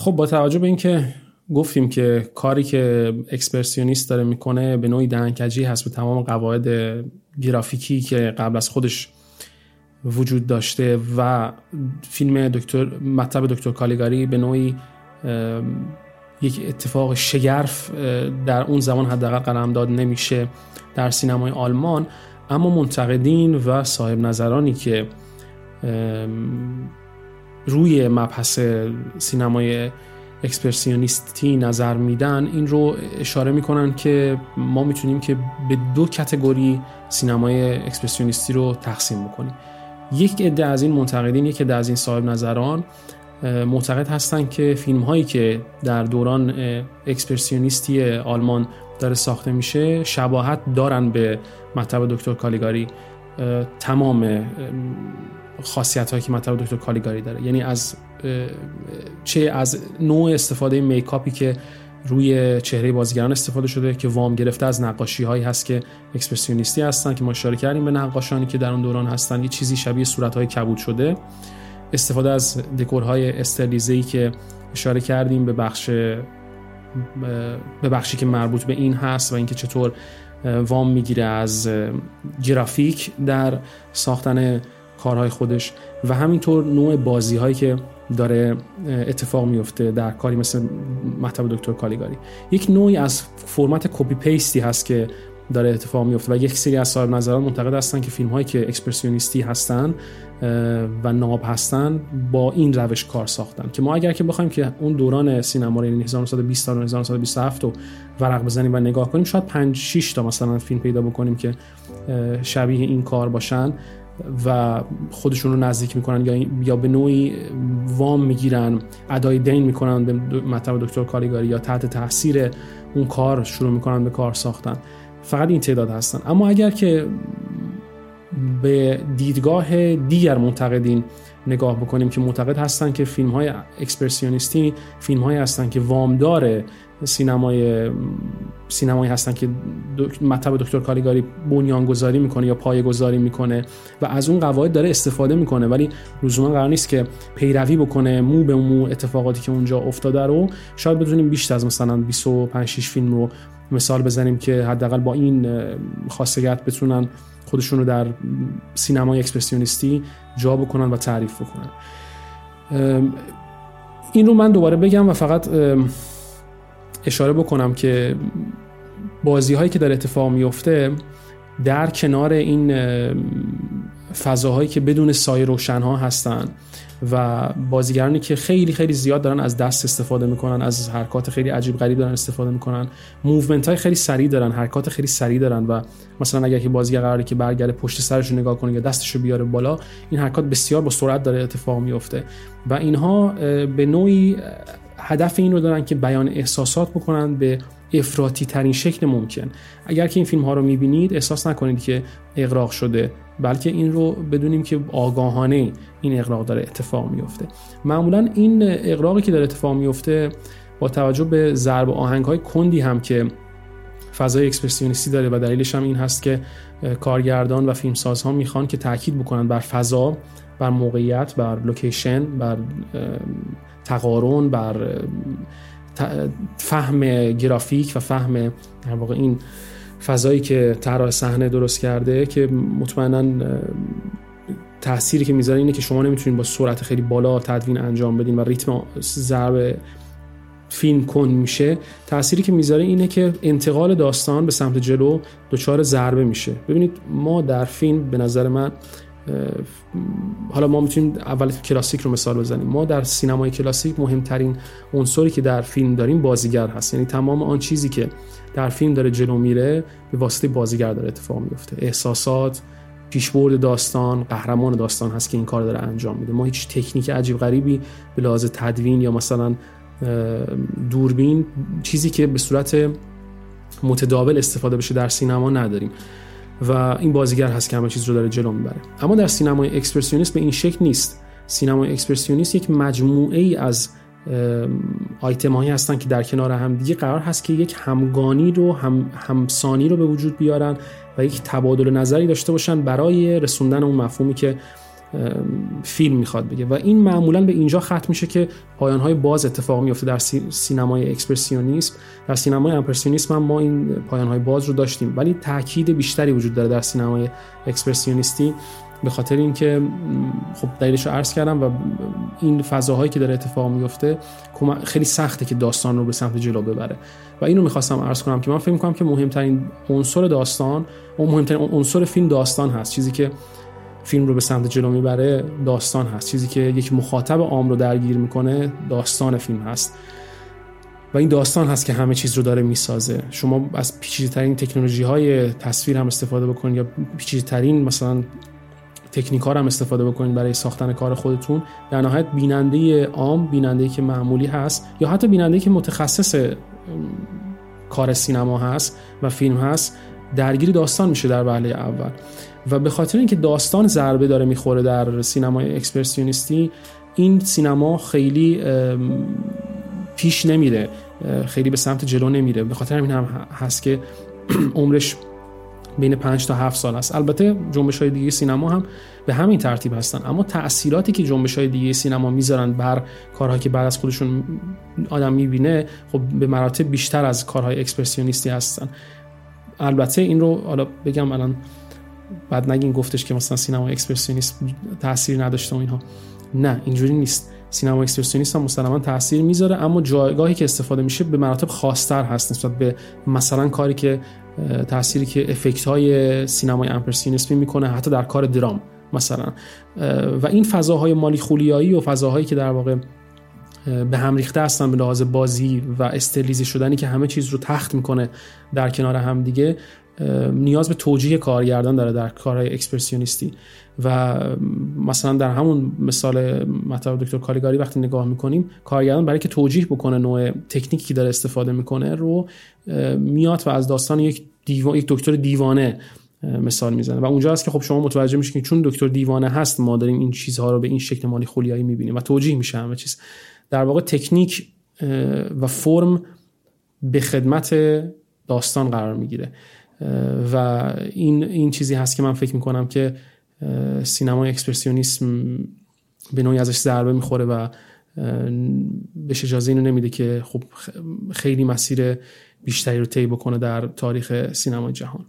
خب با توجه به اینکه گفتیم که کاری که اکسپرسیونیست داره می‌کنه به نوعی دهنکجی هست به تمام قواعد گرافیکی که قبل از خودش وجود داشته و فیلم دکتر مطب دکتر کالیگاری به نوعی یک اتفاق شگرف در اون زمان حداقل قلمداد نمیشه در سینمای آلمان اما منتقدین و صاحب نظرانی که روی مبحث سینمای اکسپرسیونیستی نظر میدن این رو اشاره می‌کنن که ما می‌تونیم که به دو کتگوری سینمای اکسپرسیونیستی رو تقسیم بکنیم. یک عده از این منتقدین یک عده از این صاحب نظران معتقد هستند که فیلم هایی که در دوران اکسپرسیونیستی آلمان داره ساخته میشه شباهت دارن به مطلب دکتر کالیگاری. تمام خاصیت هایی که مطلب دکتر کالیگاری داره. یعنی از چه از نوع استفاده میکاپی که روی چهره بازیگران استفاده شده که وام گرفته از نقاشی هایی هست که اکسپرسیونیستی هستن که ما اشاره کردیم به نقاشانی که در اون دوران هستن یه چیزی شبیه صورت های کبود شده. استفاده از دکورهای استرلیزه که اشاره کردیم به بخش به بخشی که مربوط به این هست و اینکه چطور وام می‌گیره از گرافیک در ساختن کارهای خودش و همینطور نوع بازی هایی که داره اتفاق میفته در کاری مثل مطلب دکتر کالیگاری. یک نوعی از فرمت کپی پیستی هست که داره اتفاق میفته و یک سری از صاحب نظران معتقد هستن که فیلم هایی که اکسپرسیونیستی هستن و ناب هستن با این روش کار ساختن. که ما اگر که بخوایم که اون دوران سینما رو یعنی 1920 تا 1927 رو ورق بزنیم و نگاه کنیم شاید 5 6 تا مثلا فیلم پیدا بکنیم که شبیه این کار باشن. و خودشون رو نزدیک می‌کنن یا به نوعی وام می‌گیرن ادای دین می‌کنن به مطلب دکتر کالیگاری یا تحت تاثیر اون کار شروع می‌کنن به کار ساختن. فقط این تعداد هستن. اما اگر که به دیدگاه دیگر منتقدین نگاه بکنیم که معتقد هستن که فیلم های اکسپرسیونیستی فیلم های هستن که وامدار سینمای سینمایی هستن که مطب دکتر کالیگاری بنیانگذاری می‌کنه یا پایه گذاری می‌کنه و از اون قواعد داره استفاده می‌کنه. ولی لزوما قرار نیست که پیروی بکنه مو به مو اتفاقاتی که اونجا افتاده رو. شاید بتونیم بیشتر از مثلا 25 6 فیلم رو مثال بزنیم که حداقل با این خاصیت بتونن خودشون رو در سینمای اکسپرسیونیستی جا بکنن و تعریف بکنن. این رو من دوباره بگم و فقط اشاره بکنم که بازی هایی که در اتفاق میفته در کنار این فضاهایی که بدون سایه روشن ها هستن و بازیگرانی که خیلی خیلی زیاد دارن از دست استفاده می‌کنن از حرکات خیلی عجیب غریب دارن استفاده می‌کنن. موومنت های خیلی سریع دارن حرکات خیلی سریع دارن و مثلا اگر که بازیگر قراره که برگرده پشت سرش نگاه کنه یا دستشو بیاره بالا این حرکات بسیار با سرعت داره اتفاق میفته و اینها به نوعی هدف این رو دارن که بیان احساسات بکنن به افراطی ترین شکل ممکن. اگر که این فیلم ها رو می‌بینید احساس نکنید که اقراق شده. بلکه این رو بدونیم که آگاهانه این اقراق داره اتفاق میفته. معمولا این اقراقی که داره اتفاق میفته با توجه به ضرب آهنگ های کندی هم که فضای اکسپرسیونیستی داره و دلیلش هم این هست که کارگردان و فیلمسازها می‌خوان که تاکید بکنن بر فضا بر موقعیت بر لوکیشن بر تقارن بر فهم گرافیک و فهم در واقع این فضایی که طراح صحنه درست کرده که مطمئنا تأثیری که می‌ذاره اینه که شما نمی‌تونید با سرعت خیلی بالا تدوین انجام بدین و ریتم ضرب فیلم کن میشه. تأثیری که می‌ذاره اینه که انتقال داستان به سمت جلو دچار ضربه میشه. ببینید ما در فیلم به نظر من حالا ما می‌تونیم اول کلاسیک رو مثال بزنیم. ما در سینمای کلاسیک مهمترین عنصری که در فیلم داریم بازیگر هست. یعنی تمام آن چیزی که در فیلم داره جلو میره به واسطه بازیگر داره اتفاق میفته احساسات پیشبرد داستان قهرمان داستان هست که این کار داره انجام میده. ما هیچ تکنیک عجیب غریبی به لحاظ تدوین یا مثلا دوربین چیزی که به صورت متداول استفاده بشه در سینما نداریم. و این بازیگر هست که همه چیز رو داره جلو می‌بره. اما در سینمای اکسپرسیونیست به این شکل نیست. سینمای اکسپرسیونیست یک مجموعه ای از آیتم هایی هستن که در کنار هم دیگه قرار هست که یک همگانی رو هم همسانی رو به وجود بیارن و یک تبادل نظری داشته باشن برای رسوندن اون مفهومی که فیلم می‌خواد بگه. و این معمولا به اینجا ختم میشه که پایان های باز اتفاق میفته در سینمای اکسپرسیونیسم. در سینمای امپرسیونیسم هم ما این پایان های باز رو داشتیم. ولی تاکید بیشتری وجود داره در سینمای اکسپرسیونیستی به خاطر اینکه خب دلیلش رو عرض کردم و این فضاهایی که داره اتفاق میفته خیلی سخته که داستان رو به سمت جلو ببره. و اینو می‌خواستم عرض کنم که من فکر می‌کنم که مهمترین عنصر داستان اون مهمترین عنصر فیلم داستان هست. چیزی که فیلم رو به سمت جلو می‌بره داستان هست. چیزی که یک مخاطب عام رو درگیر می‌کنه داستان فیلم هست. و این داستان هست که همه چیز رو داره می‌سازه. شما از پیچیده‌ترین تکنولوژی های تصویر هم استفاده بکنید یا پیچیده‌ترین مثلا تکنیک هم استفاده بکنید برای ساختن کار خودتون. در نهایت بیننده عام بیننده که معمولی هست یا حتی بیننده که متخصص کار سینما هست و فیلم هست درگیری داستان میشه در وهله اول. و به خاطر اینکه داستان ضربه داره می‌خوره در سینمای اکسپرسیونیستی این سینما خیلی پیش نمیره خیلی به سمت جلو نمیره. به خاطر همین هم هست که عمرش بین 5 تا 7 سال است. البته جنبش های دیگه سینما هم به همین ترتیب هستن. اما تأثیراتی که جنبش های دیگه سینما می‌ذارن بر کارهایی که بعد از خودشون آدم می‌بینه خب به مراتب بیشتر از کارهای اکسپرسیونیستی هستن. البته این رو حالا بگم الان بعد نگین گفتش که مثلا سینما اکسپرسیونیست تاثیر نداشته و اینها. نه اینجوری نیست. سینما اکسپرسیونیست هم مسلما تاثیر می‌ذاره اما جایگاهی که استفاده میشه به مراتب خاصتر هست نسبت به مثلا کاری که تأثیری که افکت های سینمای امپرسیونیسمی می‌کنه حتی در کار درام مثلا. و این فضاهای مالی خولیایی و فضاهایی که در واقع به هم ریخته هستن به لحاظ بازی و استریلیزی شدنی که همه چیز رو تخت می‌کنه در کنار هم دیگه نیاز به توجیه کارگردان داره در کارهای اکسپرسیونیستی. و مثلا در همون مثال مطلب دکتر کالیگاری وقتی نگاه می‌کنیم کارگردان برای که توجیه بکنه نوع تکنیکی که داره استفاده می‌کنه رو میاد و از داستان یک دیوان یک دکتر دیوانه مثال می‌زنه. و اونجا هست که خب شما متوجه میشین که چون دکتر دیوانه هست ما داریم این چیزها رو به این شکل مالی خولیایی می‌بینیم و توجیه میشه همه چیز. در واقع تکنیک و فرم به خدمت داستان قرار می‌گیره. و این این چیزی هست که من فکر می‌کنم که سینمای اکسپرسیونیسم به نوعی ازش ضربه می‌خوره و بهش اجازه اینو نمیده که خب خیلی مسیر بیشتری رو طی بکنه در تاریخ سینمای جهان.